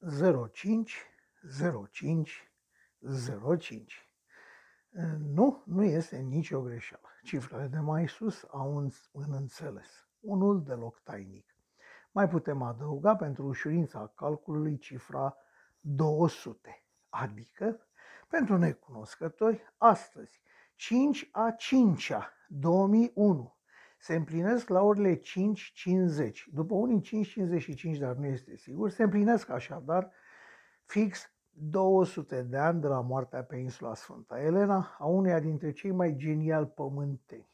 05 05 05. Nu, nu este nicio greșeală. Cifrele de mai sus au un, un înțeles, unul deloc tainic. Mai putem adăuga pentru ușurința calculului cifra 200, adică, pentru necunoscători, astăzi, 5 a 5-a, 2001, se împlinesc la orele 5.50. După unii 5.55, dar nu este sigur, se împlinesc așadar fix 200 de ani de la moartea pe insula Sfânta Elena, a uneia dintre cei mai geniali pământeni,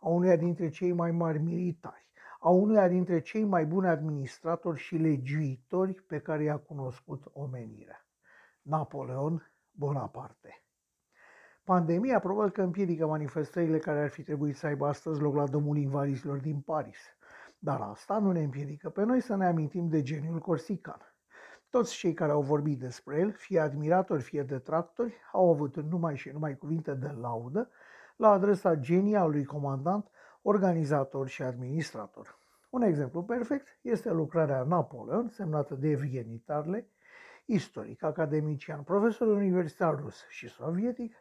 a uneia dintre cei mai mari militari, a uneia dintre cei mai buni administratori și legiuitori pe care i-a cunoscut omenirea. Napoleon Bonaparte. Pandemia probabil că împiedică manifestările care ar fi trebuit să aibă astăzi loc la Domnul Invalizilor din Paris. Dar asta nu ne împiedică pe noi să ne amintim de geniul corsican. Toți cei care au vorbit despre el, fie admiratori, fie detractori, au avut numai și numai cuvinte de laudă la adresa genialului comandant, organizator și administrator. Un exemplu perfect este lucrarea Napoleon, semnată de Evgeni Tarle, istoric, academician, profesor universitar rus și sovietic,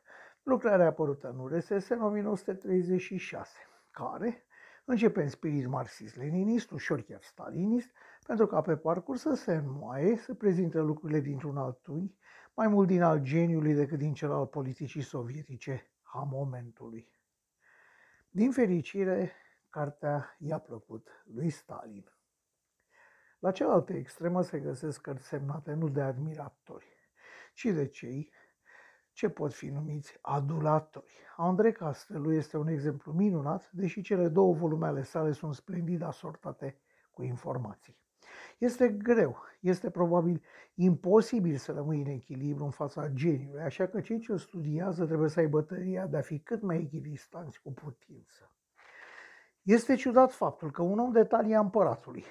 lucrarea apărută în URSS în 1936, care începe în spirit marxist-leninist, ușor chiar stalinist, pentru ca pe parcurs să se înmoaie, să prezinte lucrurile dintr-un alt unghi, mai mult din al geniului decât din cel al politicii sovietice a momentului. Din fericire, cartea i-a plăcut lui Stalin. La cealaltă extremă se găsesc cărți semnate nu de admiratori, ci de cei ce pot fi numiți adulatori. Andrei Castelu este un exemplu minunat, deși cele două volume ale sale sunt splendid asortate cu informații. Este greu, este probabil imposibil să rămâi în echilibru în fața geniului, așa că cei ce o studiază trebuie să aibă tăria de a fi cât mai echidistanți cu putință. Este ciudat faptul că un om de talia împăratului,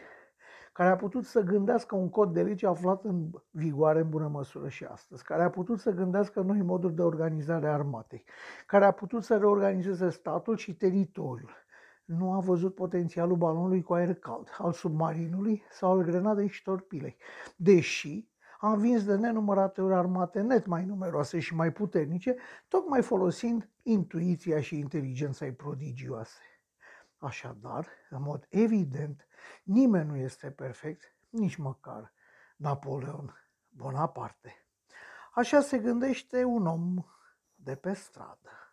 care a putut să gândească un cod de lege aflat în vigoare în bună măsură și astăzi, care a putut să gândească noi moduri de organizare a armatei, care a putut să reorganizeze statul și teritoriul, nu a văzut potențialul balonului cu aer cald, al submarinului sau al grenadei și torpilei, deși a învins de nenumărate ori armate net mai numeroase și mai puternice, tocmai folosind intuiția și inteligența ei prodigioase. Așadar, în mod evident, nimeni nu este perfect, nici măcar Napoleon Bonaparte. Așa se gândește un om de pe stradă.